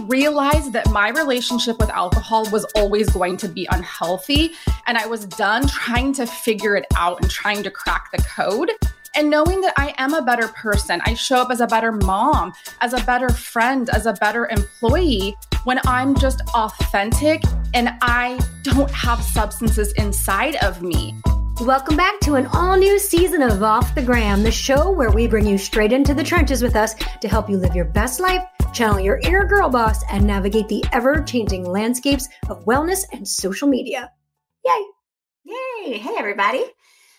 Realized that my relationship with alcohol was always going to be unhealthy. And I was done trying to figure it out and trying to crack the code. And knowing that I am a better person, I show up as a better mom, as a better friend, as a better employee when I'm just authentic and I don't have substances inside of me. Welcome back to an all new season of Off the Gram, the show where we bring you straight into the trenches with us to help you live your best life, channel your inner girl boss, and navigate the ever changing landscapes of wellness and social media. Yay! Yay! Hey, everybody.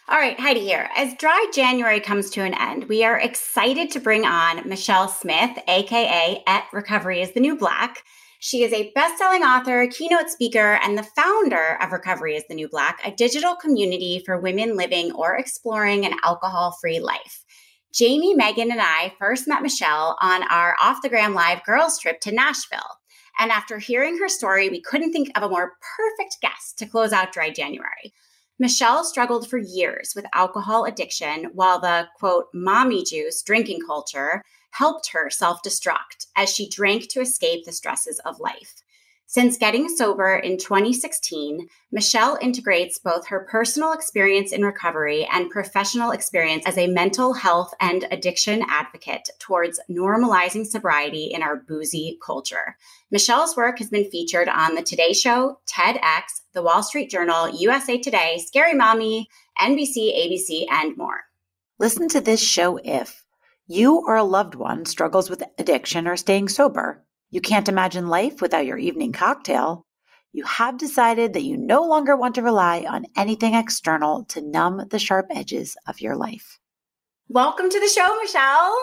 All right, Heidi here. As dry January comes to an end, we are excited to bring on Michelle Smith, aka at Recovery is the New Black. She is a best-selling author, keynote speaker, and the founder of Recovery is the New Black, a digital community for women living or exploring an alcohol-free life. Jamie, Megan, and I first met Michelle on our Off the Gram Live girls trip to Nashville. And after hearing her story, we couldn't think of a more perfect guest to close out dry January. Michelle struggled for years with alcohol addiction while the quote, mommy juice drinking culture helped her self destruct as she drank to escape the stresses of life. Since getting sober in 2016, Michelle integrates both her personal experience in recovery and professional experience as a mental health and addiction advocate towards normalizing sobriety in our boozy culture. Michelle's work has been featured on The Today Show, TEDx, The Wall Street Journal, USA Today, Scary Mommy, NBC, ABC, and more. Listen to this show if you or a loved one struggles with addiction or staying sober you can't imagine life without your evening cocktail. You have decided that you no longer want to rely on anything external to numb the sharp edges of your life. Welcome to the show, Michelle.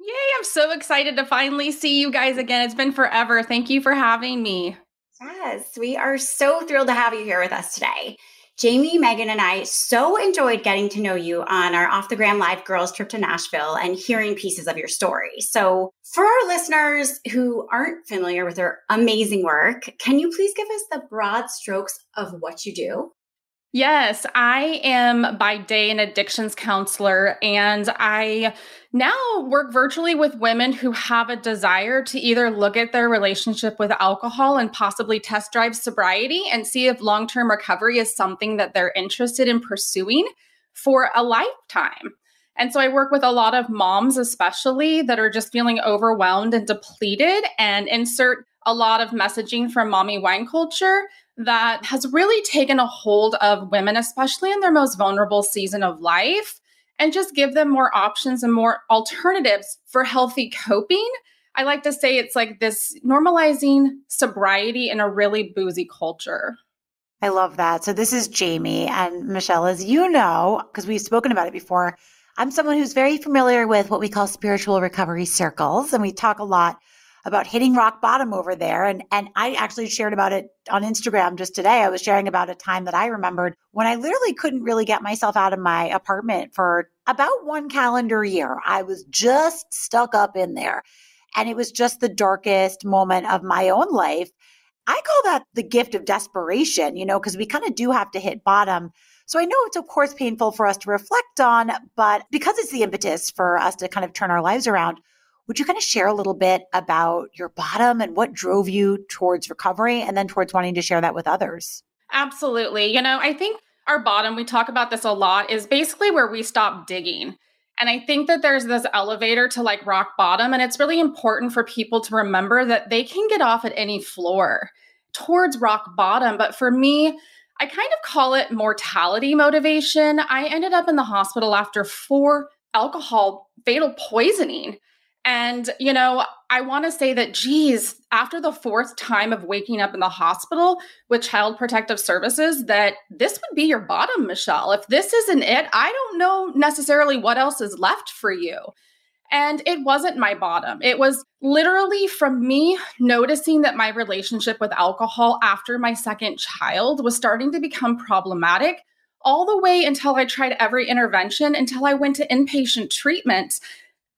Yay, I'm so excited to finally see you guys again. It's been forever. Thank you for having me. Yes, we are so thrilled to have you here with us today. Jamie, Megan, and I so enjoyed getting to know you on our Off the Gram Live girls trip to Nashville and hearing pieces of your story. So, for our listeners who aren't familiar with your amazing work, can you please give us the broad strokes of what you do? Yes, I am by day an addictions counselor, and I now work virtually with women who have a desire to either look at their relationship with alcohol and possibly test drive sobriety and see if long term recovery is something that they're interested in pursuing for a lifetime. And so I work with a lot of moms, especially that are just feeling overwhelmed and depleted, and insert a lot of messaging from mommy wine culture that has really taken a hold of women, especially in their most vulnerable season of life, and just give them more options and more alternatives for healthy coping. I like to say it's like this normalizing sobriety in a really boozy culture. I love that. So, this is Jamie and Michelle, as you know, because we've spoken about it before. I'm someone who's very familiar with what we call spiritual recovery circles, and we talk a lot about hitting rock bottom over there. And, and I actually shared about it on Instagram just today. I was sharing about a time that I remembered when I literally couldn't really get myself out of my apartment for about one calendar year. I was just stuck up in there. And it was just the darkest moment of my own life. I call that the gift of desperation, you know, because we kind of do have to hit bottom. So I know it's, of course, painful for us to reflect on, but because it's the impetus for us to kind of turn our lives around, would you kind of share a little bit about your bottom and what drove you towards recovery and then towards wanting to share that with others? Absolutely. You know, I think our bottom, we talk about this a lot, is basically where we stop digging. And I think that there's this elevator to like rock bottom. And it's really important for people to remember that they can get off at any floor towards rock bottom. But for me, I kind of call it mortality motivation. I ended up in the hospital after four alcohol fatal poisoning. And, you know, I want to say that, geez, after the fourth time of waking up in the hospital with Child Protective Services, that this would be your bottom, Michelle. If this isn't it, I don't know necessarily what else is left for you. And it wasn't my bottom. It was literally from me noticing that my relationship with alcohol after my second child was starting to become problematic, all the way until I tried every intervention, until I went to inpatient treatment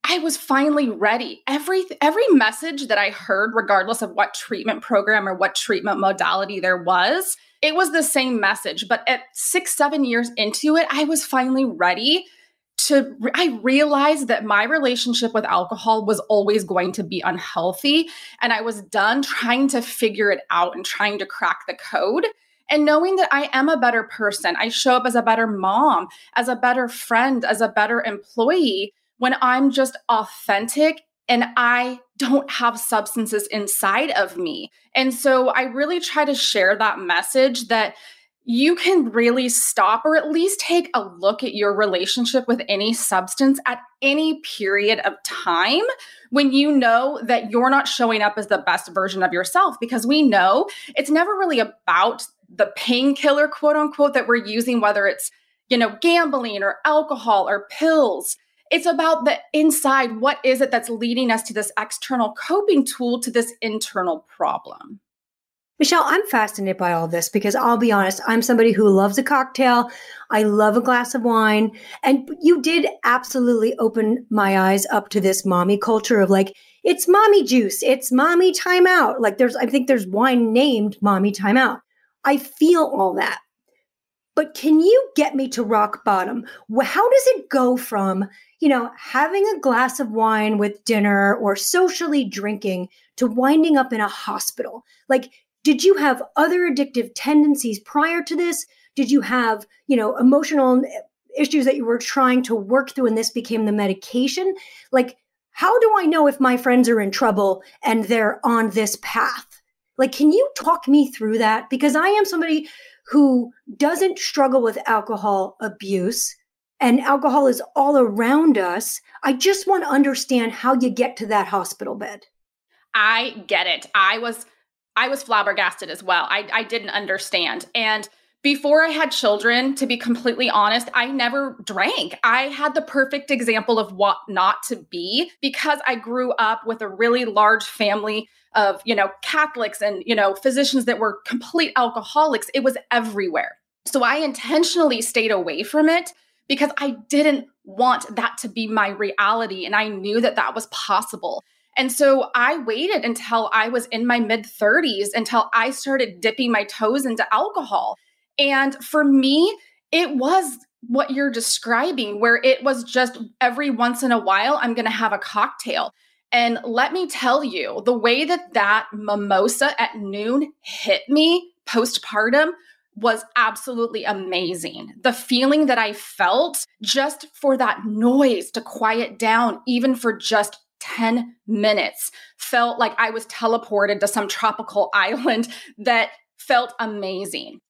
I was finally ready. Every every message that I heard regardless of what treatment program or what treatment modality there was, it was the same message, but at 6 7 years into it, I was finally ready to I realized that my relationship with alcohol was always going to be unhealthy and I was done trying to figure it out and trying to crack the code and knowing that I am a better person. I show up as a better mom, as a better friend, as a better employee when I'm just authentic and I don't have substances inside of me. And so I really try to share that message that you can really stop or at least take a look at your relationship with any substance at any period of time when you know that you're not showing up as the best version of yourself because we know it's never really about the painkiller quote unquote that we're using whether it's you know gambling or alcohol or pills it's about the inside what is it that's leading us to this external coping tool to this internal problem Michelle, I'm fascinated by all this because I'll be honest, I'm somebody who loves a cocktail. I love a glass of wine. And you did absolutely open my eyes up to this mommy culture of like, it's mommy juice, it's mommy timeout. Like there's, I think there's wine named mommy timeout. I feel all that. But can you get me to rock bottom? How does it go from, you know, having a glass of wine with dinner or socially drinking to winding up in a hospital? Like, did you have other addictive tendencies prior to this? Did you have, you know, emotional eh, issues that you were trying to work through and this became the medication? Like, how do I know if my friends are in trouble and they're on this path? Like, can you talk me through that? Because I am somebody who doesn't struggle with alcohol abuse and alcohol is all around us. I just want to understand how you get to that hospital bed. I get it. I was I was flabbergasted as well. I, I didn't understand. And before I had children, to be completely honest, I never drank. I had the perfect example of what not to be because I grew up with a really large family of, you know, Catholics and, you know, physicians that were complete alcoholics. It was everywhere. So I intentionally stayed away from it because I didn't want that to be my reality. And I knew that that was possible. And so I waited until I was in my mid 30s until I started dipping my toes into alcohol. And for me, it was what you're describing, where it was just every once in a while, I'm going to have a cocktail. And let me tell you, the way that that mimosa at noon hit me postpartum was absolutely amazing. The feeling that I felt just for that noise to quiet down, even for just 10 minutes felt like I was teleported to some tropical island that felt amazing.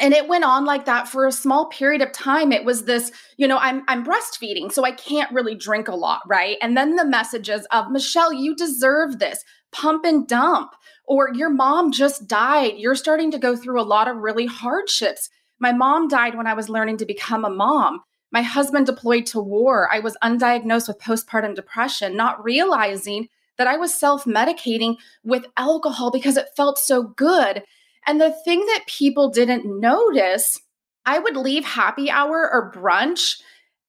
And it went on like that for a small period of time. It was this, you know, I'm I'm breastfeeding, so I can't really drink a lot, right? And then the messages of Michelle, you deserve this. Pump and dump. Or your mom just died. You're starting to go through a lot of really hardships. My mom died when I was learning to become a mom. My husband deployed to war. I was undiagnosed with postpartum depression, not realizing that I was self medicating with alcohol because it felt so good. And the thing that people didn't notice, I would leave happy hour or brunch,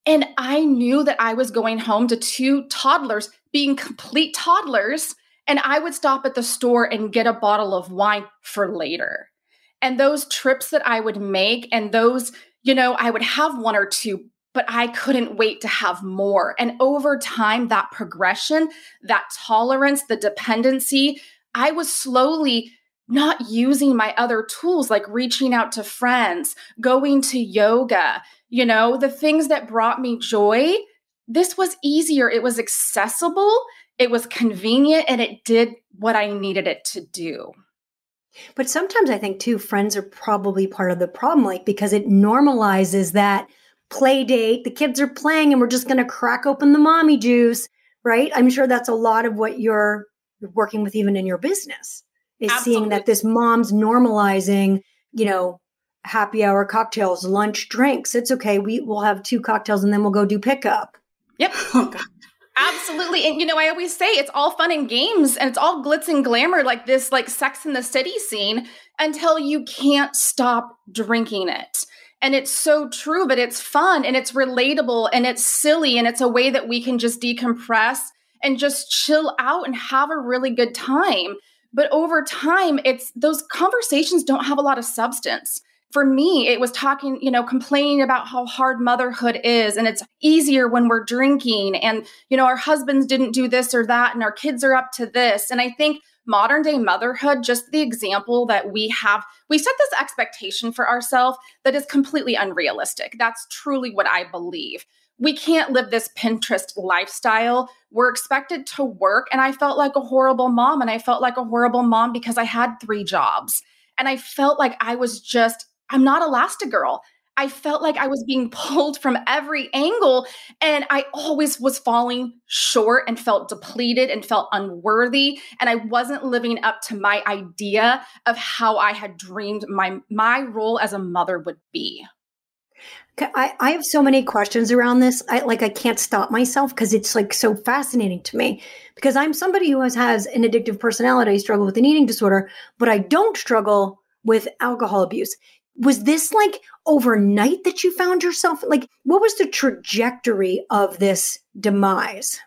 and I knew that I was going home to two toddlers being complete toddlers. And I would stop at the store and get a bottle of wine for later. And those trips that I would make, and those, you know, I would have one or two, but I couldn't wait to have more. And over time, that progression, that tolerance, the dependency, I was slowly not using my other tools like reaching out to friends, going to yoga, you know, the things that brought me joy. This was easier. It was accessible, it was convenient, and it did what I needed it to do. But sometimes I think too, friends are probably part of the problem, like because it normalizes that play date. The kids are playing and we're just going to crack open the mommy juice, right? I'm sure that's a lot of what you're working with even in your business is Absolutely. seeing that this mom's normalizing, you know, happy hour cocktails, lunch drinks. It's okay. We will have two cocktails and then we'll go do pickup. Yep. Oh, Absolutely. And you know, I always say it's all fun and games and it's all glitz and glamour like this like sex in the city scene until you can't stop drinking it. And it's so true, but it's fun and it's relatable and it's silly and it's a way that we can just decompress and just chill out and have a really good time. But over time, it's those conversations don't have a lot of substance. For me, it was talking, you know, complaining about how hard motherhood is and it's easier when we're drinking and, you know, our husbands didn't do this or that and our kids are up to this. And I think modern day motherhood, just the example that we have, we set this expectation for ourselves that is completely unrealistic. That's truly what I believe. We can't live this Pinterest lifestyle. We're expected to work. And I felt like a horrible mom. And I felt like a horrible mom because I had three jobs. And I felt like I was just, I'm not Elastigirl. I felt like I was being pulled from every angle and I always was falling short and felt depleted and felt unworthy and I wasn't living up to my idea of how I had dreamed my my role as a mother would be. I, I have so many questions around this. I like I can't stop myself because it's like so fascinating to me. Because I'm somebody who has has an addictive personality, I struggle with an eating disorder, but I don't struggle with alcohol abuse was this like overnight that you found yourself like what was the trajectory of this demise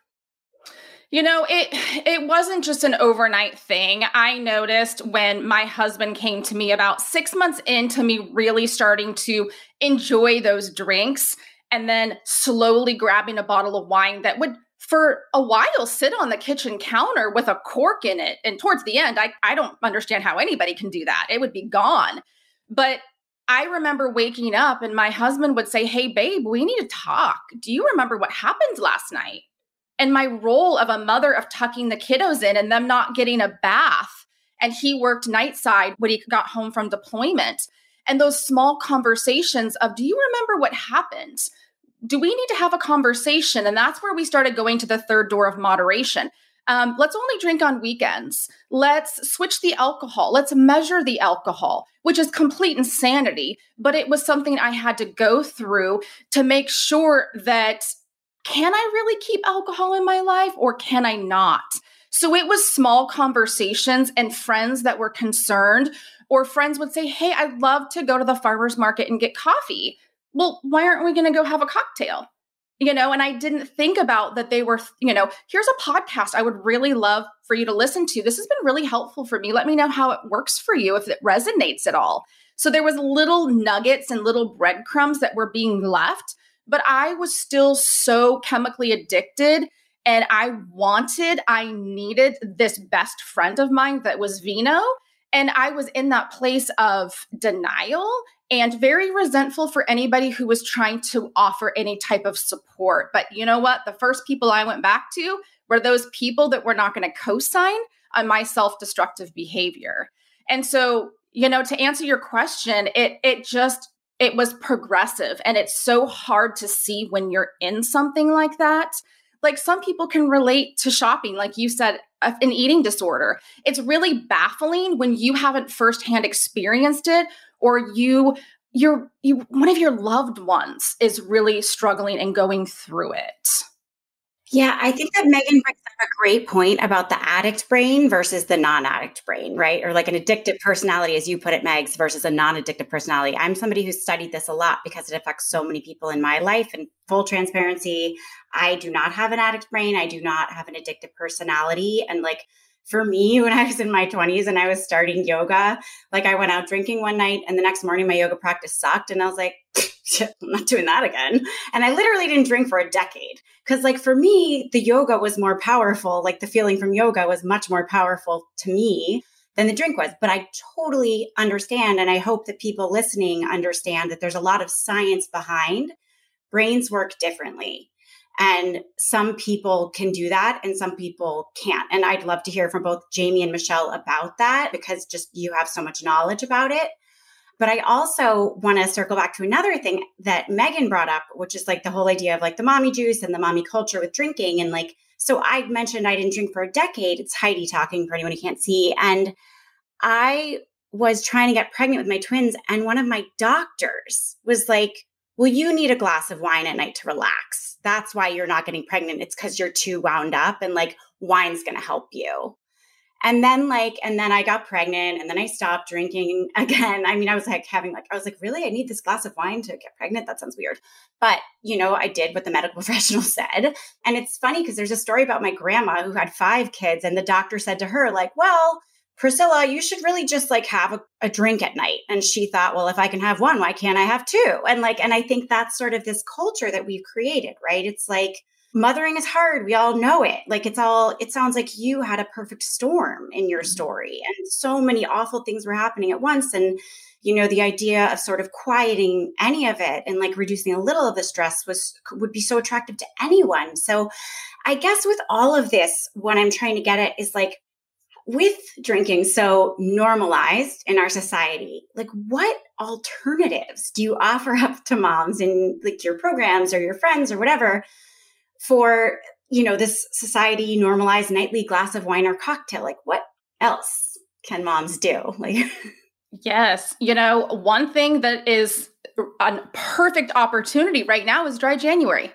you know, it it wasn't just an overnight thing. I noticed when my husband came to me about 6 months into me really starting to enjoy those drinks and then slowly grabbing a bottle of wine that would for a while sit on the kitchen counter with a cork in it and towards the end I I don't understand how anybody can do that. It would be gone. But I remember waking up and my husband would say, Hey, babe, we need to talk. Do you remember what happened last night? And my role of a mother of tucking the kiddos in and them not getting a bath. And he worked night side when he got home from deployment. And those small conversations of, Do you remember what happened? Do we need to have a conversation? And that's where we started going to the third door of moderation. Um, let's only drink on weekends. Let's switch the alcohol. Let's measure the alcohol, which is complete insanity. But it was something I had to go through to make sure that can I really keep alcohol in my life or can I not? So it was small conversations and friends that were concerned, or friends would say, Hey, I'd love to go to the farmer's market and get coffee. Well, why aren't we going to go have a cocktail? you know and i didn't think about that they were you know here's a podcast i would really love for you to listen to this has been really helpful for me let me know how it works for you if it resonates at all so there was little nuggets and little breadcrumbs that were being left but i was still so chemically addicted and i wanted i needed this best friend of mine that was vino and i was in that place of denial and very resentful for anybody who was trying to offer any type of support. But you know what? The first people I went back to were those people that were not going to co sign on my self destructive behavior. And so, you know, to answer your question, it, it just, it was progressive and it's so hard to see when you're in something like that. Like some people can relate to shopping, like you said, an eating disorder. It's really baffling when you haven't firsthand experienced it or you your you one of your loved ones is really struggling and going through it. Yeah, I think that Megan brings up a great point about the addict brain versus the non-addict brain, right? Or like an addictive personality, as you put it, Megs, versus a non-addictive personality. I'm somebody who's studied this a lot because it affects so many people in my life. And full transparency, I do not have an addict brain. I do not have an addictive personality. And like for me, when I was in my 20s and I was starting yoga, like I went out drinking one night and the next morning my yoga practice sucked. And I was like, I'm not doing that again. And I literally didn't drink for a decade. Cause like for me, the yoga was more powerful. Like the feeling from yoga was much more powerful to me than the drink was. But I totally understand. And I hope that people listening understand that there's a lot of science behind brains work differently. And some people can do that and some people can't. And I'd love to hear from both Jamie and Michelle about that because just you have so much knowledge about it. But I also want to circle back to another thing that Megan brought up, which is like the whole idea of like the mommy juice and the mommy culture with drinking. And like, so I mentioned I didn't drink for a decade. It's Heidi talking for anyone who can't see. And I was trying to get pregnant with my twins. And one of my doctors was like, well, you need a glass of wine at night to relax. That's why you're not getting pregnant. It's because you're too wound up and like wine's going to help you. And then like, and then I got pregnant and then I stopped drinking again. I mean, I was like having like, I was like, really? I need this glass of wine to get pregnant? That sounds weird. But, you know, I did what the medical professional said. And it's funny because there's a story about my grandma who had five kids and the doctor said to her, like, well, Priscilla, you should really just like have a, a, drink at night. And she thought, well, if I can have one, why can't I have two? And like, and I think that's sort of this culture that we've created, right? It's like mothering is hard. We all know it. Like, it's all, it sounds like you had a perfect storm in your mm-hmm. story. And so many awful things were happening at once. And, you know, the idea of sort of quieting any of it and like reducing a little of the stress was, would be so attractive to anyone. So I guess with all of this, what I'm trying to get at is like, with drinking so normalized in our society, like what alternatives do you offer up to moms in like your programs or your friends or whatever for, you know, this society normalized nightly glass of wine or cocktail? Like what else can moms do? Like Yes, you know, one thing that is a perfect opportunity right now is dry January.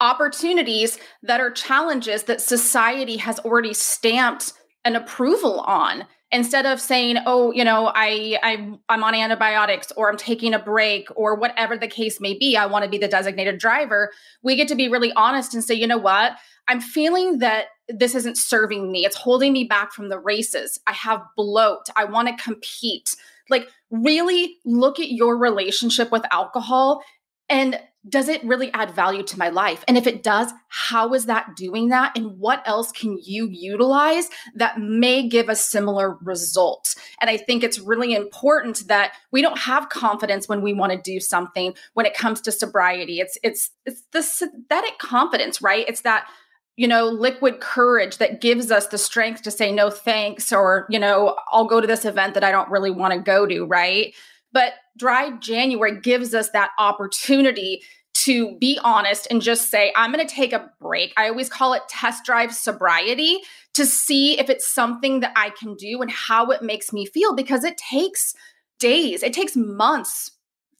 Opportunities that are challenges that society has already stamped an approval on instead of saying oh you know i i'm, I'm on antibiotics or i'm taking a break or whatever the case may be i want to be the designated driver we get to be really honest and say you know what? I'm feeling that this isn't serving me. It's holding me back from the races. I have bloat. I want to compete. Like really look at your relationship with alcohol and does it really add value to my life? And if it does, how is that doing that? And what else can you utilize that may give a similar result? And I think it's really important that we don't have confidence when we want to do something when it comes to sobriety. It's it's it's the synthetic confidence, right? It's that you know, liquid courage that gives us the strength to say no thanks or, you know, I'll go to this event that I don't really want to go to, right? But dry January gives us that opportunity to be honest and just say, I'm going to take a break. I always call it test drive sobriety to see if it's something that I can do and how it makes me feel because it takes days, it takes months,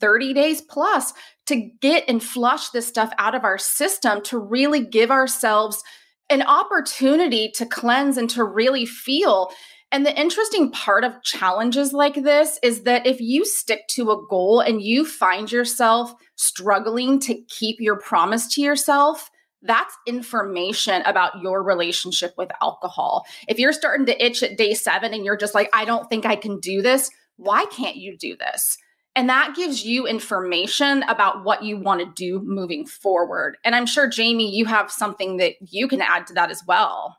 30 days plus to get and flush this stuff out of our system to really give ourselves an opportunity to cleanse and to really feel. And the interesting part of challenges like this is that if you stick to a goal and you find yourself struggling to keep your promise to yourself, that's information about your relationship with alcohol. If you're starting to itch at day seven and you're just like, I don't think I can do this, why can't you do this? And that gives you information about what you want to do moving forward. And I'm sure, Jamie, you have something that you can add to that as well.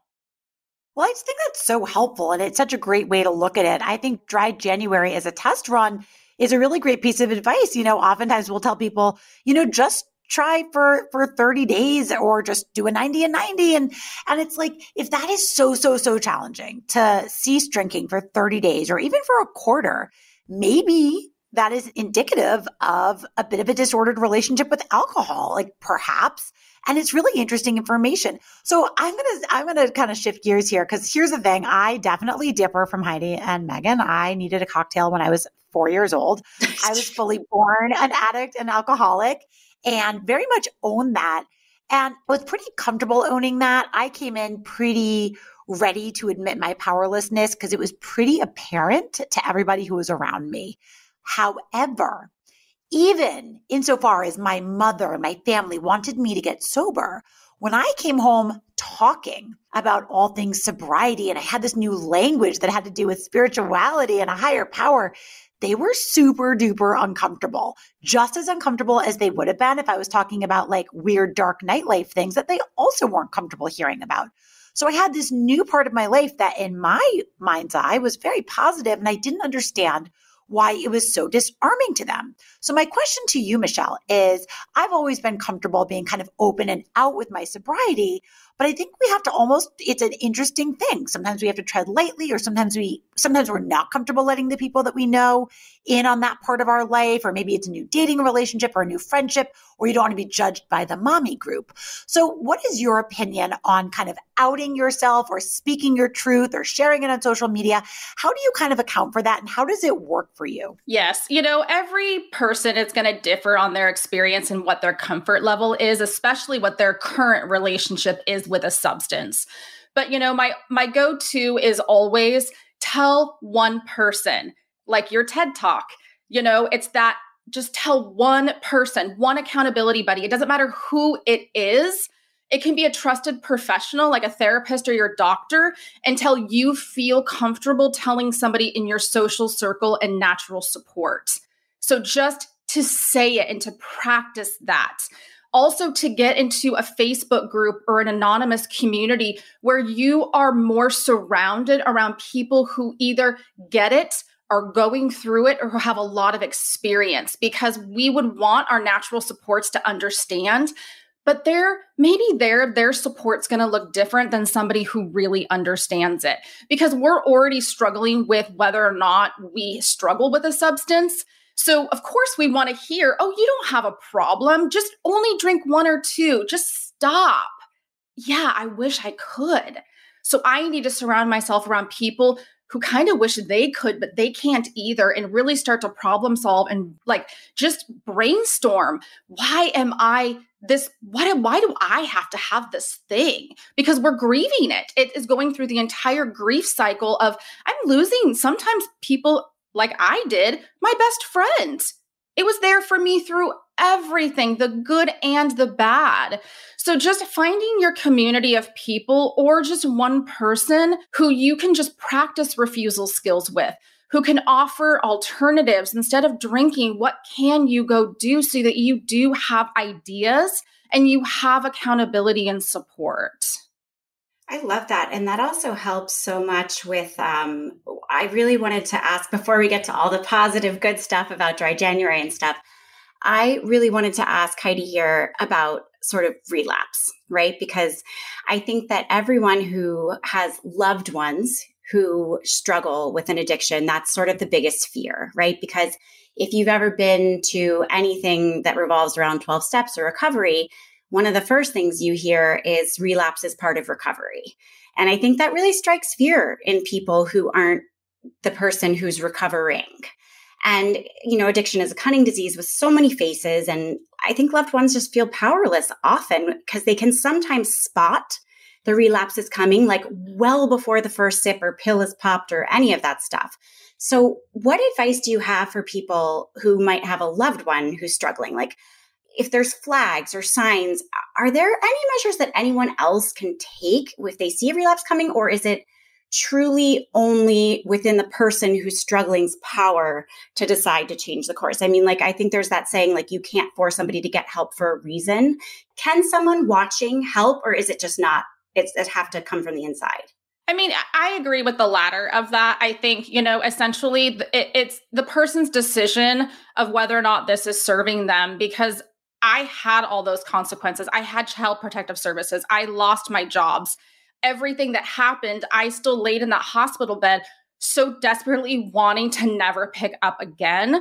Well, I just think that's so helpful. And it's such a great way to look at it. I think dry January as a test run is a really great piece of advice. You know, oftentimes we'll tell people, you know, just try for for 30 days or just do a 90 and 90 and and it's like if that is so so so challenging to cease drinking for 30 days or even for a quarter maybe that is indicative of a bit of a disordered relationship with alcohol like perhaps and it's really interesting information. So I'm going to, I'm to kind of shift gears here because here's the thing. I definitely differ from Heidi and Megan. I needed a cocktail when I was four years old. I was fully born an addict and alcoholic and very much own that. And was pretty comfortable owning that. I came in pretty ready to admit my powerlessness because it was pretty apparent to everybody who was around me. However, even insofar as my mother and my family wanted me to get sober, when I came home talking about all things sobriety and I had this new language that had to do with spirituality and a higher power, they were super duper uncomfortable, just as uncomfortable as they would have been if I was talking about like weird dark nightlife things that they also weren't comfortable hearing about. So I had this new part of my life that in my mind's eye was very positive and I didn't understand why it was so disarming to them. So, my question to you, Michelle, is I've always been comfortable being kind of open and out with my sobriety, but I think we have to almost, it's an interesting thing. Sometimes we have to tread lightly, or sometimes we, sometimes we're not comfortable letting the people that we know in on that part of our life, or maybe it's a new dating relationship or a new friendship, or you don't want to be judged by the mommy group. So, what is your opinion on kind of outing yourself or speaking your truth or sharing it on social media? How do you kind of account for that and how does it work for you? Yes. You know, every person is going to differ on their experience and what their comfort level is, especially what their current relationship with a substance. But you know, my my go-to is always tell one person, like your TED talk. You know, it's that just tell one person, one accountability buddy. It doesn't matter who it is. It can be a trusted professional like a therapist or your doctor until you feel comfortable telling somebody in your social circle and natural support. So just to say it and to practice that. Also, to get into a Facebook group or an anonymous community where you are more surrounded around people who either get it are going through it or who have a lot of experience because we would want our natural supports to understand but their maybe their their support's going to look different than somebody who really understands it. Because we're already struggling with whether or not we struggle with a substance so of course we want to hear oh you don't have a problem just only drink one or two just stop yeah i wish i could so i need to surround myself around people who kind of wish they could, but they can't either, and really start to problem solve and like just brainstorm. Why am I this? Why, why do I have to have this thing? Because we're grieving it. It is going through the entire grief cycle of I'm losing sometimes people like I did, my best friend. It was there for me through everything, the good and the bad. So just finding your community of people or just one person who you can just practice refusal skills with, who can offer alternatives instead of drinking. What can you go do so that you do have ideas and you have accountability and support? I love that. And that also helps so much with. Um, I really wanted to ask before we get to all the positive, good stuff about dry January and stuff. I really wanted to ask Heidi here about sort of relapse, right? Because I think that everyone who has loved ones who struggle with an addiction, that's sort of the biggest fear, right? Because if you've ever been to anything that revolves around 12 steps or recovery, one of the first things you hear is relapse is part of recovery. And I think that really strikes fear in people who aren't the person who's recovering. And, you know, addiction is a cunning disease with so many faces. And I think loved ones just feel powerless often because they can sometimes spot the relapse is coming like well before the first sip or pill is popped or any of that stuff. So, what advice do you have for people who might have a loved one who's struggling? Like, if there's flags or signs, are there any measures that anyone else can take if they see a relapse coming, or is it truly only within the person who's struggling's power to decide to change the course. I mean, like, I think there's that saying, like, you can't force somebody to get help for a reason. Can someone watching help, or is it just not, it's, it have to come from the inside? I mean, I agree with the latter of that. I think, you know, essentially it, it's the person's decision of whether or not this is serving them because I had all those consequences. I had child protective services. I lost my jobs everything that happened, I still laid in that hospital bed so desperately wanting to never pick up again.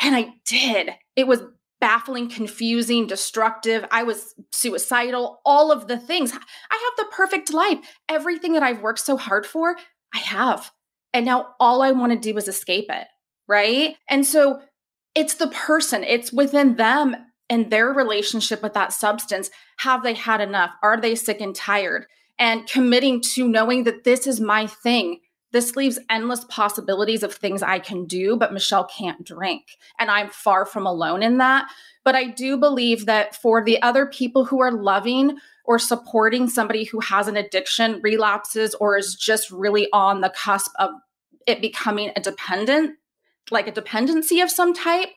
And I did. It was baffling, confusing, destructive. I was suicidal, all of the things. I have the perfect life. Everything that I've worked so hard for, I have. And now all I want to do is escape it. Right. And so it's the person, it's within them and their relationship with that substance. Have they had enough? Are they sick and tired? and committing to knowing that this is my thing. This leaves endless possibilities of things I can do, but Michelle can't drink. And I'm far from alone in that. But I do believe that for the other people who are loving or supporting somebody who has an addiction, relapses, or is just really on the cusp of it becoming a dependent, like a dependency of some type,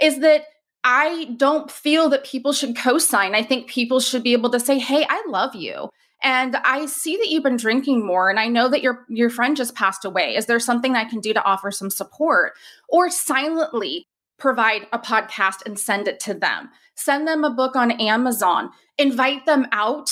is that I don't feel that people should co sign. I think people should be able to say, Hey, I love you. And i see that you've been drinking more and i know that your your friend just passed away. Is there something i can do to offer some support? Or silently provide a podcast and send it to them. Send them a book on amazon. Invite them out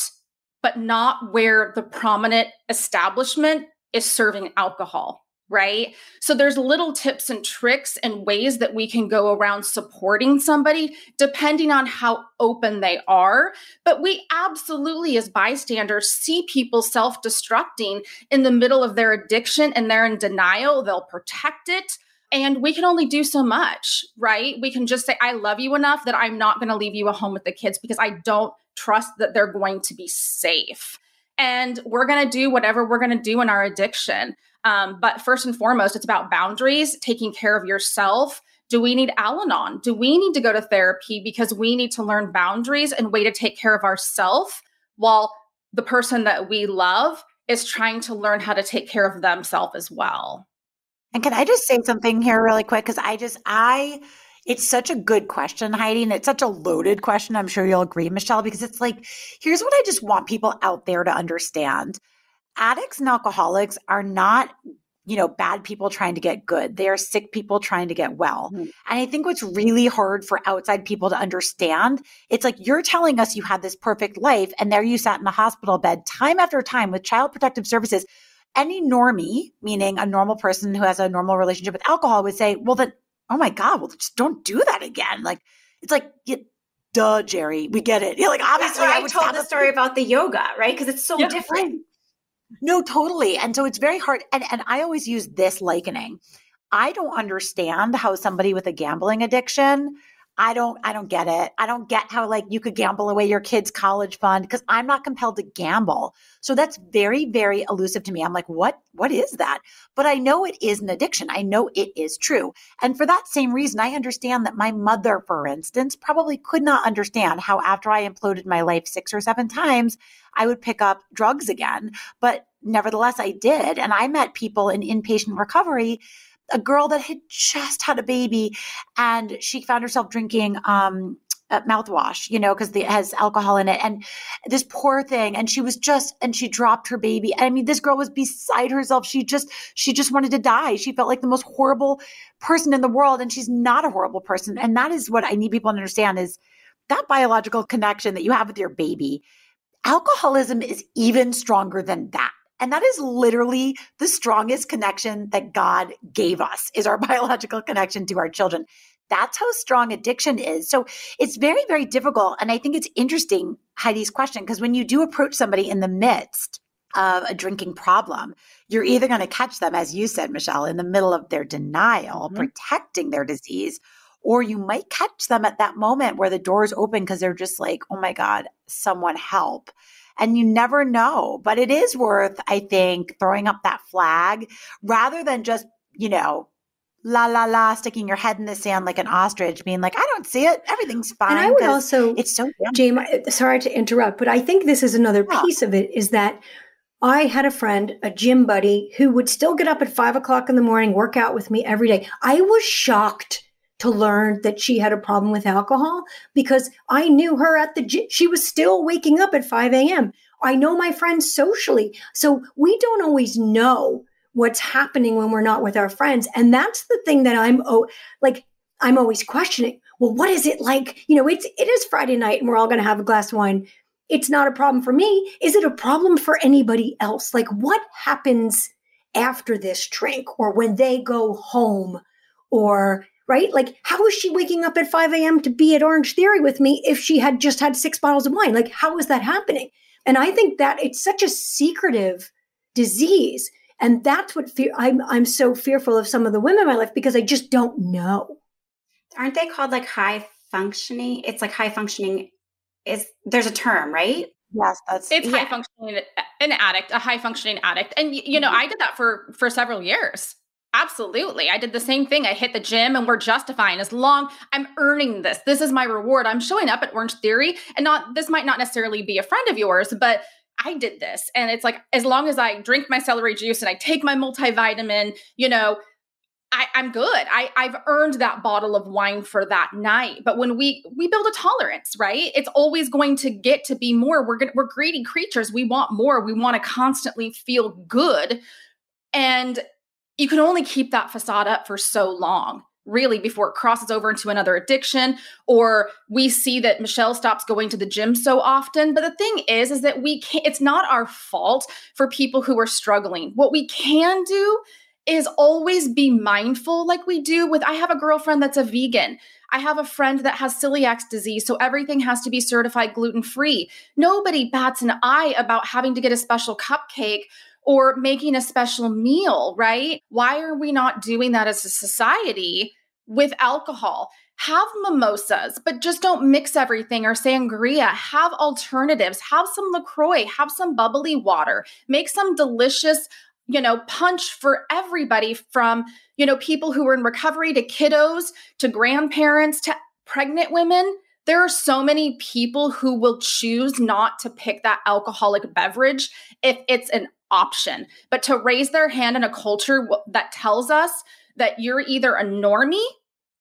but not where the prominent establishment is serving alcohol right? So there's little tips and tricks and ways that we can go around supporting somebody depending on how open they are. But we absolutely, as bystanders, see people self destructing in the middle of their addiction and they're in denial. They'll protect it. And we can only do so much, right? We can just say, I love you enough that I'm not going to leave you at home with the kids because I don't trust that they're going to be safe. And we're going to do whatever we're going to do in our addiction. Um, but first and foremost, it's about boundaries, taking care of yourself. Do we need Al Anon? Do we need to go to therapy because we need to learn boundaries and way to take care of ourselves while the person that we love is trying to learn how to take care of themselves as well. And can I just say something here really quick? Because I just, I, it's such a good question, Heidi, and it's such a loaded question. I'm sure you'll agree, Michelle, because it's like, here's what I just want people out there to understand addicts and alcoholics are not you know, bad people trying to get good. They are sick people trying to get well. Mm-hmm. And I think what's really hard for outside people to understand, it's like you're telling us you had this perfect life and there you sat in the hospital bed time after time with child protective services. Any normie, meaning a normal person who has a normal relationship with alcohol would say, well, then, oh my God, well, just don't do that again. Like, it's like, you, duh, Jerry, we get it. You're like, obviously, I, I told the story about the yoga, right? Because it's so yeah, different. Right. No, totally. And so it's very hard. And, and I always use this likening. I don't understand how somebody with a gambling addiction I don't I don't get it. I don't get how like you could gamble away your kids college fund because I'm not compelled to gamble. So that's very very elusive to me. I'm like what what is that? But I know it is an addiction. I know it is true. And for that same reason I understand that my mother for instance probably could not understand how after I imploded my life 6 or 7 times I would pick up drugs again. But nevertheless I did and I met people in inpatient recovery a girl that had just had a baby and she found herself drinking um, mouthwash, you know, because it has alcohol in it. And this poor thing, and she was just, and she dropped her baby. I mean, this girl was beside herself. She just, she just wanted to die. She felt like the most horrible person in the world, and she's not a horrible person. And that is what I need people to understand is that biological connection that you have with your baby. Alcoholism is even stronger than that. And that is literally the strongest connection that God gave us is our biological connection to our children. That's how strong addiction is. So it's very, very difficult. And I think it's interesting, Heidi's question, because when you do approach somebody in the midst of a drinking problem, you're either going to catch them, as you said, Michelle, in the middle of their denial, mm-hmm. protecting their disease, or you might catch them at that moment where the doors open because they're just like, oh my God, someone help and you never know. But it is worth, I think, throwing up that flag rather than just, you know, la la la, sticking your head in the sand like an ostrich, being like, I don't see it. Everything's fine. And I would also, it's so James. Sorry to interrupt, but I think this is another yeah. piece of it is that I had a friend, a gym buddy, who would still get up at five o'clock in the morning, work out with me every day. I was shocked to learn that she had a problem with alcohol because I knew her at the gym. She was still waking up at 5 a.m. I know my friends socially. So we don't always know what's happening when we're not with our friends. And that's the thing that I'm oh like I'm always questioning. Well, what is it like? You know, it's it is Friday night and we're all gonna have a glass of wine. It's not a problem for me. Is it a problem for anybody else? Like what happens after this drink or when they go home or right? Like, how is she waking up at 5 a.m. to be at Orange Theory with me if she had just had six bottles of wine? Like, how is that happening? And I think that it's such a secretive disease. And that's what fear I'm I'm so fearful of some of the women in my life because I just don't know. Aren't they called like high functioning? It's like high functioning is there's a term, right? Yes, that's it's yeah. high functioning an addict, a high functioning addict. And you know, mm-hmm. I did that for for several years. Absolutely. I did the same thing. I hit the gym and we're justifying as long I'm earning this. This is my reward. I'm showing up at Orange Theory and not this might not necessarily be a friend of yours, but I did this. And it's like as long as I drink my celery juice and I take my multivitamin, you know, I, am good. I, I've earned that bottle of wine for that night. But when we we build a tolerance, right? It's always going to get to be more. We're gonna, we're greedy creatures. We want more. We want to constantly feel good. And you can only keep that facade up for so long really before it crosses over into another addiction or we see that Michelle stops going to the gym so often. But the thing is is that we can't it's not our fault for people who are struggling. What we can do is always be mindful like we do with I have a girlfriend that's a vegan. I have a friend that has celiac disease, so everything has to be certified gluten free. Nobody bats an eye about having to get a special cupcake or making a special meal, right? Why are we not doing that as a society with alcohol? Have mimosas, but just don't mix everything or sangria. Have alternatives. Have some LaCroix, have some bubbly water, make some delicious, you know, punch for everybody from, you know, people who are in recovery to kiddos to grandparents to pregnant women there are so many people who will choose not to pick that alcoholic beverage if it's an option, but to raise their hand in a culture that tells us that you're either a normie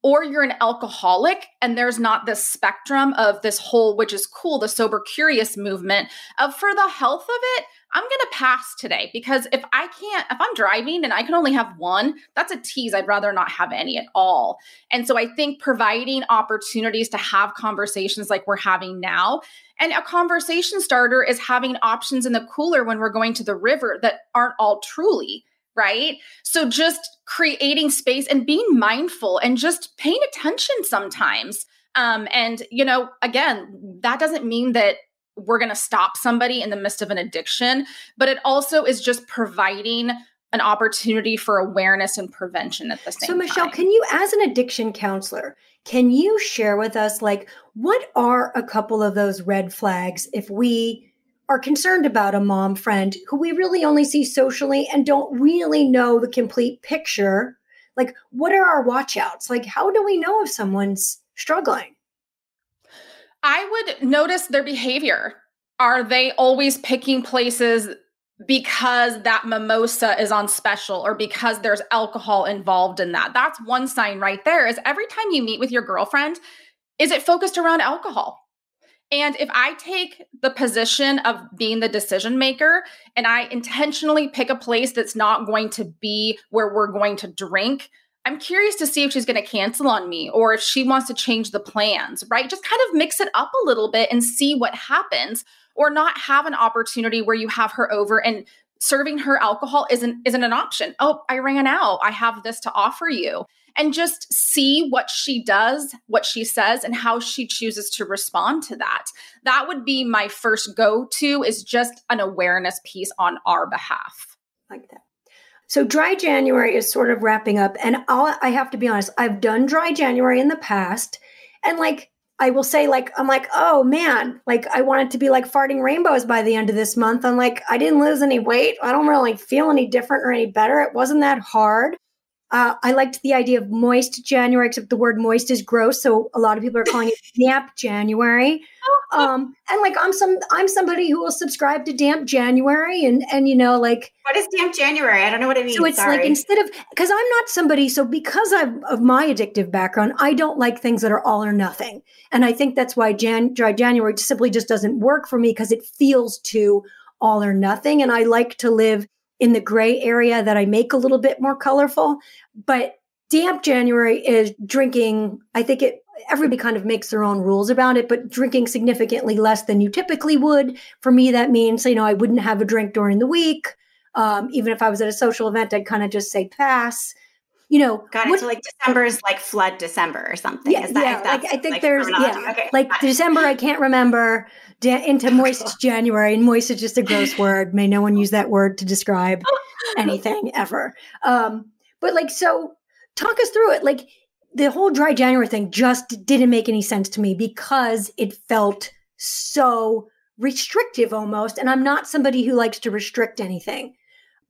or you're an alcoholic and there's not this spectrum of this whole which is cool the sober curious movement of for the health of it i'm going to pass today because if i can't if i'm driving and i can only have one that's a tease i'd rather not have any at all and so i think providing opportunities to have conversations like we're having now and a conversation starter is having options in the cooler when we're going to the river that aren't all truly right? So just creating space and being mindful and just paying attention sometimes. Um, and, you know, again, that doesn't mean that we're going to stop somebody in the midst of an addiction, but it also is just providing an opportunity for awareness and prevention at the same time. So, Michelle, time. can you, as an addiction counselor, can you share with us, like, what are a couple of those red flags if we are concerned about a mom friend who we really only see socially and don't really know the complete picture, like what are our watchouts? Like how do we know if someone's struggling? I would notice their behavior. Are they always picking places because that mimosa is on special or because there's alcohol involved in that? That's one sign right there is every time you meet with your girlfriend, is it focused around alcohol? And if I take the position of being the decision maker and I intentionally pick a place that's not going to be where we're going to drink, I'm curious to see if she's going to cancel on me or if she wants to change the plans, right? Just kind of mix it up a little bit and see what happens or not have an opportunity where you have her over and serving her alcohol isn't isn't an option. Oh, I ran out. I have this to offer you and just see what she does, what she says, and how she chooses to respond to that. That would be my first go to, is just an awareness piece on our behalf. Like that. So dry January is sort of wrapping up. And I'll, I have to be honest, I've done dry January in the past. And like, I will say, like, I'm like, oh man, like I want it to be like farting rainbows by the end of this month. I'm like, I didn't lose any weight. I don't really feel any different or any better. It wasn't that hard. Uh, I liked the idea of moist January, except the word moist is gross, so a lot of people are calling it damp January. Um, and like I'm some I'm somebody who will subscribe to damp January, and and you know like what is damp January? I don't know what it means. So it's Sorry. like instead of because I'm not somebody so because of, of my addictive background, I don't like things that are all or nothing, and I think that's why Jan dry January simply just doesn't work for me because it feels too all or nothing, and I like to live in the gray area that I make a little bit more colorful. But damp January is drinking, I think it everybody kind of makes their own rules about it, but drinking significantly less than you typically would. For me, that means, you know, I wouldn't have a drink during the week. Um, even if I was at a social event, I'd kind of just say pass. You know, got it. What, so like December is like flood December or something. Yeah, that, yeah. Like, I think like there's yeah, okay, like December. I can't remember into moist January, and moist is just a gross word. May no one use that word to describe anything ever. Um, but like, so talk us through it. Like the whole dry January thing just didn't make any sense to me because it felt so restrictive almost. And I'm not somebody who likes to restrict anything.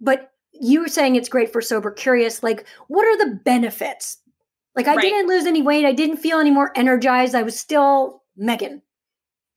But you were saying it's great for sober curious. Like, what are the benefits? Like, I right. didn't lose any weight. I didn't feel any more energized. I was still Megan.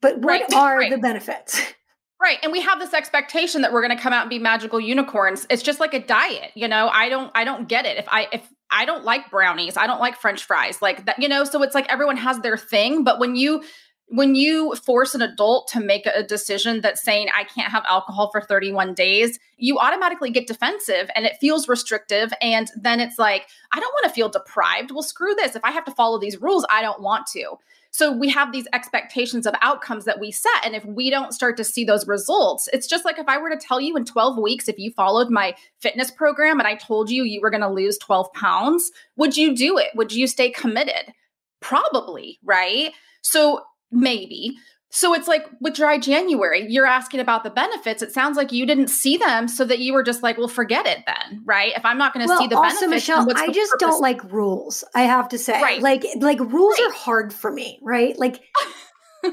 But what right. are right. the benefits? Right. And we have this expectation that we're going to come out and be magical unicorns. It's just like a diet, you know. I don't I don't get it. If I if I don't like brownies, I don't like french fries. Like that, you know, so it's like everyone has their thing, but when you when you force an adult to make a decision that's saying I can't have alcohol for 31 days, you automatically get defensive and it feels restrictive and then it's like I don't want to feel deprived. Well, screw this. If I have to follow these rules, I don't want to. So we have these expectations of outcomes that we set. And if we don't start to see those results, it's just like if I were to tell you in 12 weeks, if you followed my fitness program and I told you you were going to lose 12 pounds, would you do it? Would you stay committed? Probably, right? So maybe. So it's like with dry January, you're asking about the benefits. It sounds like you didn't see them, so that you were just like, "Well, forget it then, right? If I'm not going to well, see the also, benefits, Michelle, I just purpose? don't like rules. I have to say, right. like, like rules right. are hard for me, right? Like, then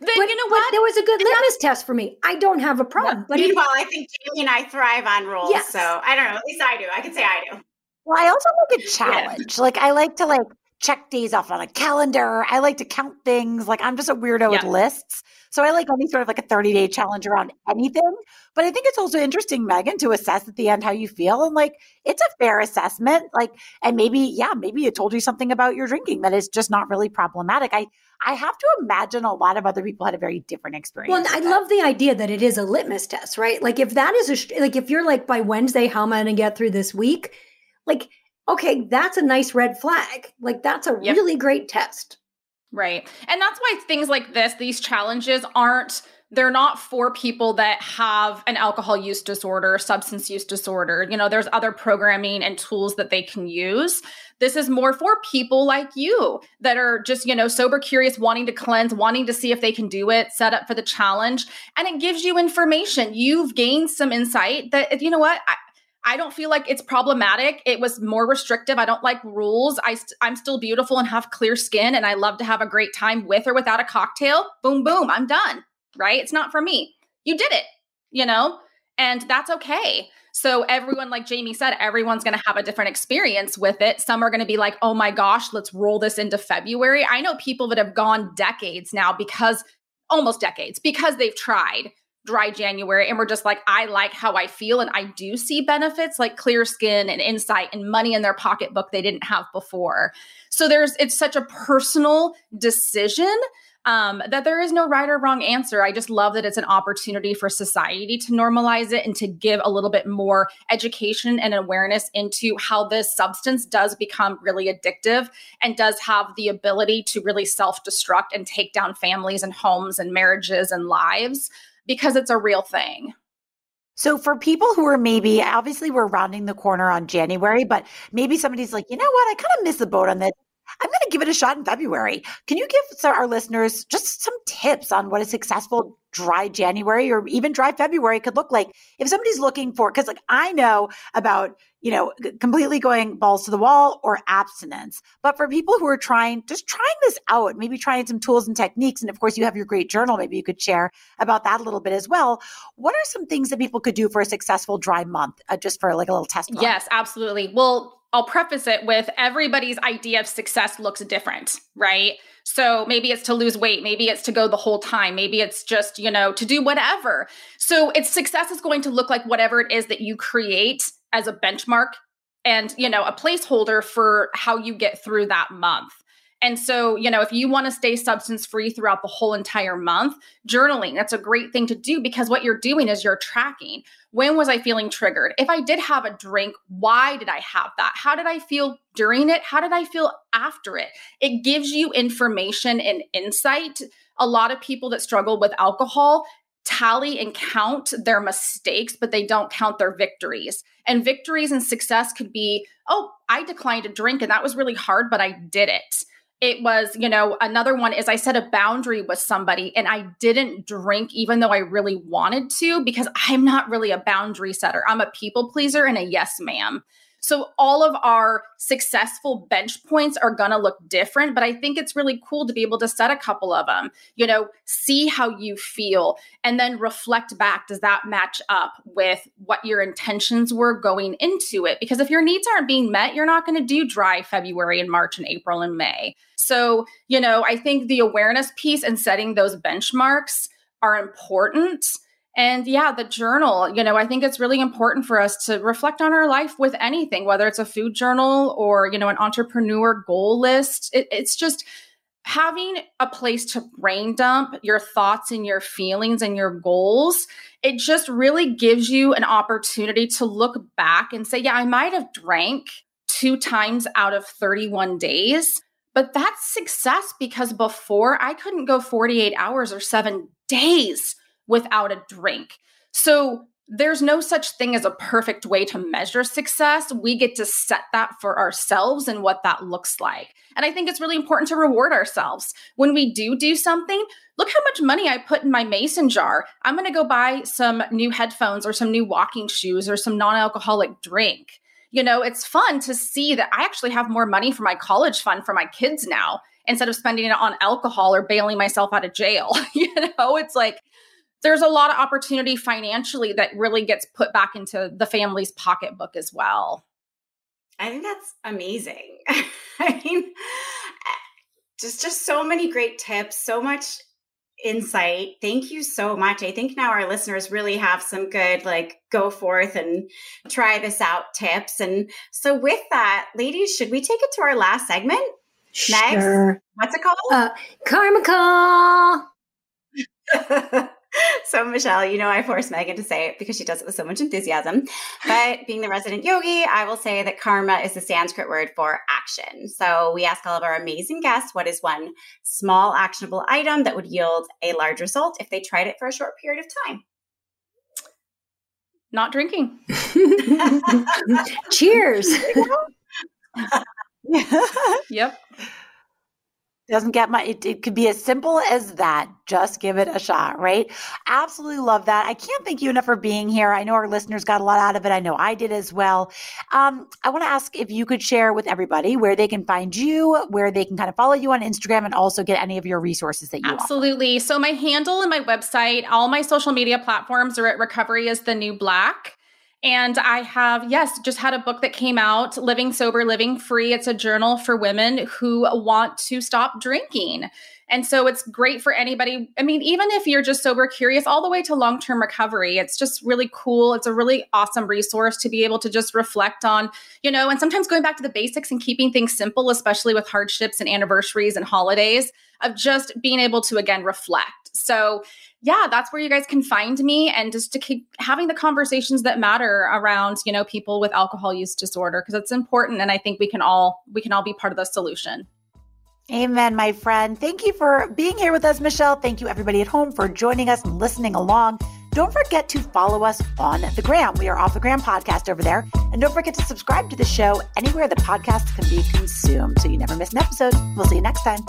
but, you know what? There was a good litmus test for me. I don't have a problem. but meanwhile, I think Jamie and I thrive on rules. Yes. So I don't know. At least I do. I can say I do. Well, I also like a challenge. Yeah. Like I like to like check days off on a calendar. I like to count things. Like I'm just a weirdo with lists. So I like any sort of like a 30 day challenge around anything. But I think it's also interesting, Megan, to assess at the end how you feel. And like, it's a fair assessment. Like, and maybe, yeah, maybe it told you something about your drinking that is just not really problematic. I, I have to imagine a lot of other people had a very different experience. Well, I love the idea that it is a litmus test, right? Like, if that is a, like, if you're like, by Wednesday, how am I going to get through this week? Like, okay, that's a nice red flag. Like, that's a yep. really great test. Right. And that's why things like this, these challenges aren't they're not for people that have an alcohol use disorder, substance use disorder. You know, there's other programming and tools that they can use. This is more for people like you that are just, you know, sober curious, wanting to cleanse, wanting to see if they can do it, set up for the challenge. And it gives you information. You've gained some insight that, you know what? I, I don't feel like it's problematic. It was more restrictive. I don't like rules. I st- I'm still beautiful and have clear skin, and I love to have a great time with or without a cocktail. Boom, boom, I'm done. Right? It's not for me. You did it, you know, and that's okay. So everyone, like Jamie said, everyone's going to have a different experience with it. Some are going to be like, "Oh my gosh, let's roll this into February." I know people that have gone decades now because almost decades because they've tried dry January and we're just like, I like how I feel. And I do see benefits like clear skin and insight and money in their pocketbook they didn't have before. So there's, it's such a personal decision um, that there is no right or wrong answer. I just love that it's an opportunity for society to normalize it and to give a little bit more education and awareness into how this substance does become really addictive and does have the ability to really self destruct and take down families and homes and marriages and lives because it's a real thing. So for people who are maybe obviously we're rounding the corner on January, but maybe somebody's like, you know what, I kind of missed the boat on this. I'm going to give it a shot in February. Can you give our listeners just some tips on what a successful dry January or even dry February could look like if somebody's looking for, because like I know about, you know, completely going balls to the wall or abstinence. But for people who are trying, just trying this out, maybe trying some tools and techniques. And of course, you have your great journal. Maybe you could share about that a little bit as well. What are some things that people could do for a successful dry month, uh, just for like a little test? Month? Yes, absolutely. Well, I'll preface it with everybody's idea of success looks different, right? So maybe it's to lose weight, maybe it's to go the whole time, maybe it's just, you know, to do whatever. So it's success is going to look like whatever it is that you create as a benchmark and, you know, a placeholder for how you get through that month. And so, you know, if you want to stay substance free throughout the whole entire month, journaling, that's a great thing to do because what you're doing is you're tracking. When was I feeling triggered? If I did have a drink, why did I have that? How did I feel during it? How did I feel after it? It gives you information and insight. A lot of people that struggle with alcohol tally and count their mistakes, but they don't count their victories. And victories and success could be, oh, I declined a drink and that was really hard, but I did it it was, you know, another one is I set a boundary with somebody and I didn't drink even though I really wanted to because I'm not really a boundary setter. I'm a people pleaser and a yes, ma'am. So all of our successful bench points are going to look different, but I think it's really cool to be able to set a couple of them. You know, see how you feel and then reflect back does that match up with what your intentions were going into it? Because if your needs aren't being met, you're not going to do dry February and March and April and May. So, you know, I think the awareness piece and setting those benchmarks are important and yeah, the journal, you know, I think it's really important for us to reflect on our life with anything, whether it's a food journal or, you know, an entrepreneur goal list. It, it's just having a place to brain dump your thoughts and your feelings and your goals. It just really gives you an opportunity to look back and say, yeah, I might have drank two times out of 31 days. But that's success because before I couldn't go 48 hours or seven days without a drink. So there's no such thing as a perfect way to measure success. We get to set that for ourselves and what that looks like. And I think it's really important to reward ourselves. When we do do something, look how much money I put in my mason jar. I'm going to go buy some new headphones or some new walking shoes or some non alcoholic drink. You know, it's fun to see that I actually have more money for my college fund for my kids now instead of spending it on alcohol or bailing myself out of jail. you know, it's like, there's a lot of opportunity financially that really gets put back into the family's pocketbook as well. I think that's amazing. I mean, just just so many great tips, so much insight. Thank you so much. I think now our listeners really have some good like go forth and try this out tips. And so with that, ladies, should we take it to our last segment? Sure. Next, what's it called? Uh, Karma Call. so, Michelle, you know I force Megan to say it because she does it with so much enthusiasm. But being the resident yogi, I will say that karma is the Sanskrit word for action. So, we ask all of our amazing guests what is one small actionable item that would yield a large result if they tried it for a short period of time? Not drinking. Cheers. yep doesn't get my it, it, could be as simple as that. Just give it a shot right? Absolutely love that. I can't thank you enough for being here. I know our listeners got a lot out of it. I know i did as well. Um, i want to ask if you could share with everybody where they can find you where they can kind of follow you on instagram and also get any of your resources that you absolutely. Offer. so my handle and my website all my social media platforms are at recovery is the new black and I have, yes, just had a book that came out, Living Sober, Living Free. It's a journal for women who want to stop drinking. And so it's great for anybody. I mean, even if you're just sober curious, all the way to long term recovery, it's just really cool. It's a really awesome resource to be able to just reflect on, you know, and sometimes going back to the basics and keeping things simple, especially with hardships and anniversaries and holidays, of just being able to again reflect. So yeah, that's where you guys can find me and just to keep having the conversations that matter around, you know, people with alcohol use disorder because it's important and I think we can all we can all be part of the solution. Amen, my friend. Thank you for being here with us, Michelle. Thank you everybody at home for joining us and listening along. Don't forget to follow us on the gram. We are off the gram podcast over there. And don't forget to subscribe to the show anywhere the podcast can be consumed so you never miss an episode. We'll see you next time.